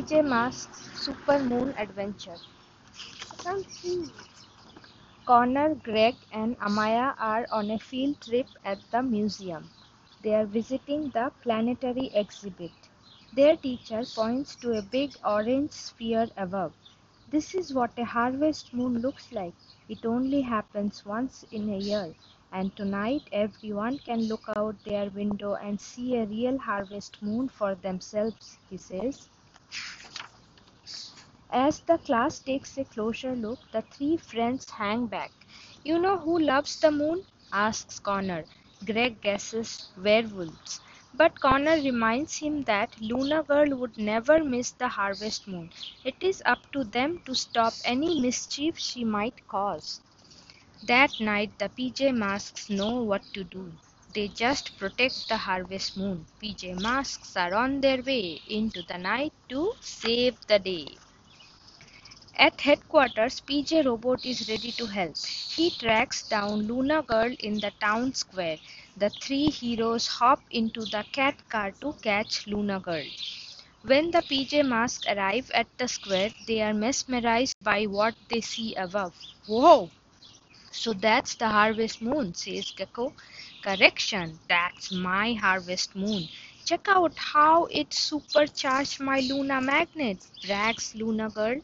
PJ Masks Super Moon Adventure. Connor, Greg, and Amaya are on a field trip at the museum. They are visiting the planetary exhibit. Their teacher points to a big orange sphere above. This is what a harvest moon looks like. It only happens once in a year. And tonight everyone can look out their window and see a real harvest moon for themselves, he says. As the class takes a closer look, the three friends hang back. You know who loves the moon? asks Connor. Greg guesses werewolves. But Connor reminds him that Luna Girl would never miss the harvest moon. It is up to them to stop any mischief she might cause. That night the PJ Masks know what to do. They just protect the harvest moon. PJ Masks are on their way into the night to save the day. At headquarters, PJ Robot is ready to help. He tracks down Luna Girl in the town square. The three heroes hop into the cat car to catch Luna Girl. When the PJ Masks arrive at the square, they are mesmerized by what they see above. Whoa! So that's the harvest moon, says Gecko. Correction, that's my harvest moon. Check out how it supercharged my Luna magnet, brags Luna Girl.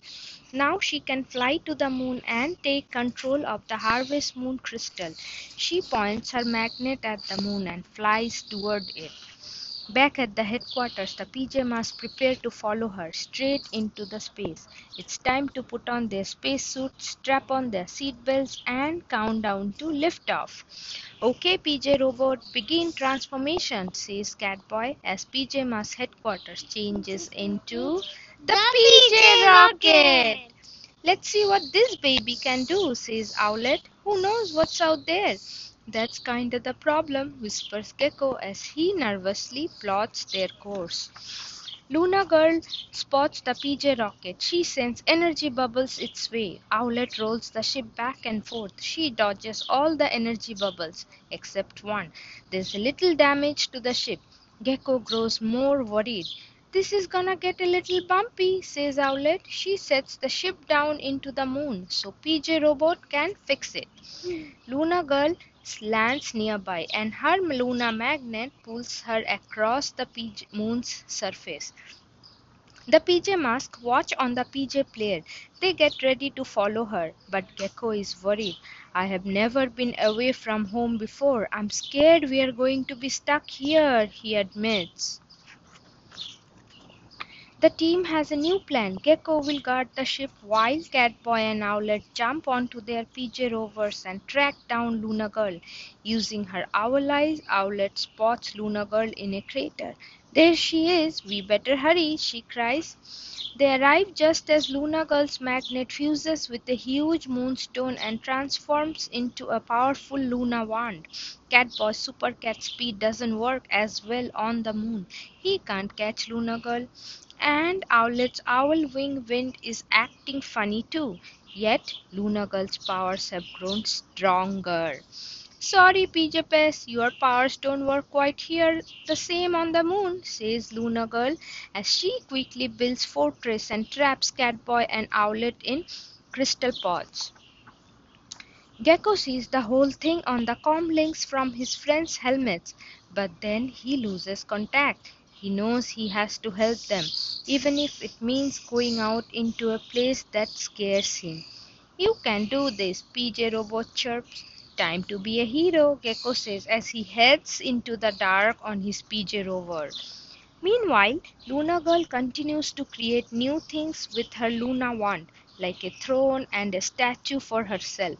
Now she can fly to the moon and take control of the harvest moon crystal. She points her magnet at the moon and flies toward it. Back at the headquarters, the PJ Masks prepare to follow her straight into the space. It's time to put on their spacesuits, strap on their seatbelts, and count down to liftoff. Okay, PJ Robot, begin transformation, says Catboy as PJ Masks headquarters changes into the, the PJ Rocket. Let's see what this baby can do, says Owlet. Who knows what's out there? That's kinda the problem, whispers Gecko as he nervously plots their course. Luna Girl spots the PJ rocket. She sends energy bubbles its way. Owlet rolls the ship back and forth. She dodges all the energy bubbles except one. There's little damage to the ship. Gecko grows more worried. This is gonna get a little bumpy, says Owlet. She sets the ship down into the moon so PJ Robot can fix it. Luna Girl lands nearby and her Luna magnet pulls her across the PJ moon's surface. The PJ mask watch on the PJ player. They get ready to follow her, but Gecko is worried. I have never been away from home before. I'm scared we are going to be stuck here, he admits. The team has a new plan. Gecko will guard the ship while Catboy and Owlet jump onto their PJ rovers and track down Luna Girl. Using her owl eyes, Owlet spots Luna Girl in a crater. There she is. We better hurry, she cries. They arrive just as Luna Girl's magnet fuses with a huge moonstone and transforms into a powerful Luna wand. Catboy's super cat speed doesn't work as well on the moon. He can't catch Luna Girl. And Owlet's owl wing wind is acting funny too. Yet Luna Girl's powers have grown stronger. Sorry, PJ your powers don't work quite here the same on the moon, says Luna Girl as she quickly builds fortress and traps Catboy and Owlet in crystal pods. Gecko sees the whole thing on the comlinks from his friends' helmets, but then he loses contact. He knows he has to help them, even if it means going out into a place that scares him. You can do this, PJ Robot chirps. Time to be a hero, Gecko says as he heads into the dark on his PJ rover. Meanwhile, Luna Girl continues to create new things with her Luna wand, like a throne and a statue for herself.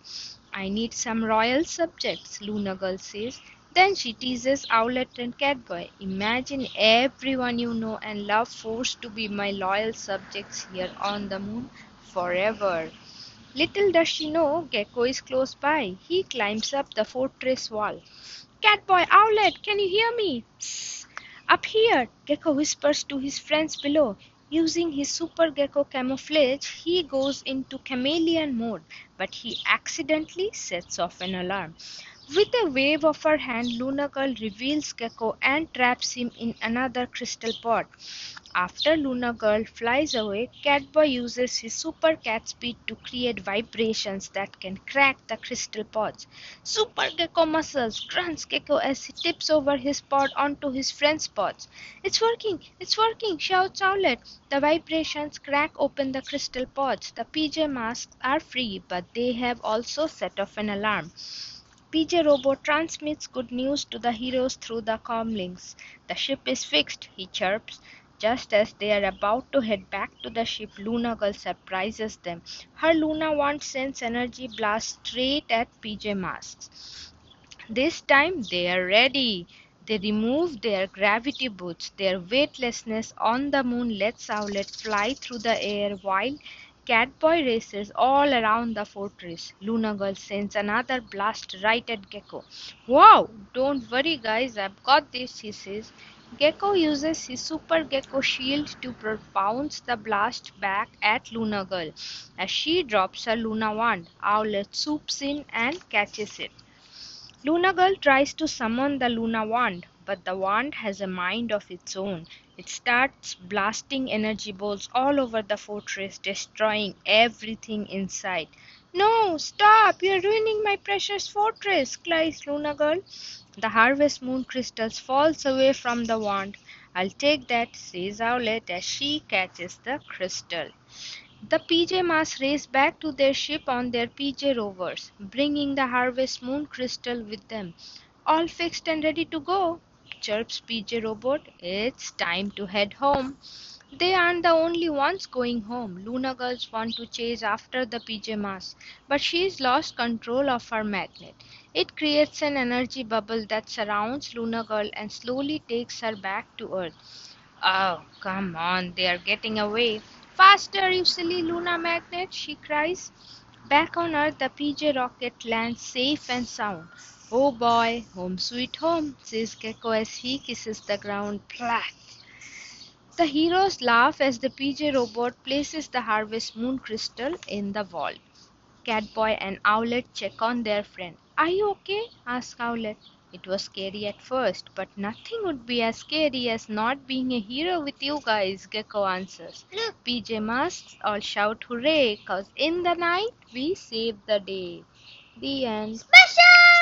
I need some royal subjects, Luna Girl says. Then she teases Owlet and Catboy. Imagine everyone you know and love forced to be my loyal subjects here on the moon forever. Little does she know Gecko is close by. He climbs up the fortress wall. Catboy, Owlet, can you hear me? Psst. Up here, Gecko whispers to his friends below. Using his super gecko camouflage, he goes into chameleon mode, but he accidentally sets off an alarm. With a wave of her hand, Luna Girl reveals Gecko and traps him in another crystal pod. After Luna Girl flies away, Catboy uses his super cat speed to create vibrations that can crack the crystal pods. Super Gecko muscles grunts Gecko as he tips over his pod onto his friend's pods. It's working! It's working! shouts Owlet. The vibrations crack open the crystal pods. The PJ Masks are free, but they have also set off an alarm. PJ Robot transmits good news to the heroes through the comlinks. The ship is fixed, he chirps. Just as they are about to head back to the ship, Luna Girl surprises them. Her Luna wand sends energy blast straight at PJ Masks. This time they are ready. They remove their gravity boots. Their weightlessness on the moon lets Owlet fly through the air while Catboy races all around the fortress. Luna Girl sends another blast right at Gecko. Wow! Don't worry, guys, I've got this, he says. Gecko uses his Super Gecko shield to bounce the blast back at Luna Girl. As she drops her Luna wand, Owlet swoops in and catches it. Luna Girl tries to summon the Luna wand, but the wand has a mind of its own. It starts blasting energy bolts all over the fortress, destroying everything inside. No, stop! You're ruining my precious fortress, cries Luna Girl. The harvest moon crystals falls away from the wand. I'll take that, says Owlet as she catches the crystal. The PJ Masks race back to their ship on their PJ rovers, bringing the harvest moon crystal with them. All fixed and ready to go, chirps PJ Robot. It's time to head home. They aren't the only ones going home. Luna girls want to chase after the PJ Masks, but she's lost control of her magnet. It creates an energy bubble that surrounds Luna Girl and slowly takes her back to Earth. Oh, come on, they are getting away. Faster, you silly Luna magnet, she cries. Back on Earth, the PJ rocket lands safe and sound. Oh boy, home sweet home, says Gecko as he kisses the ground. Plat! The heroes laugh as the PJ robot places the Harvest Moon crystal in the vault. Catboy and Owlet check on their friend. Are you okay? asks Owlet. It was scary at first, but nothing would be as scary as not being a hero with you guys, Gecko answers. PJ Masks all shout hooray, cause in the night we save the day. The end. Special!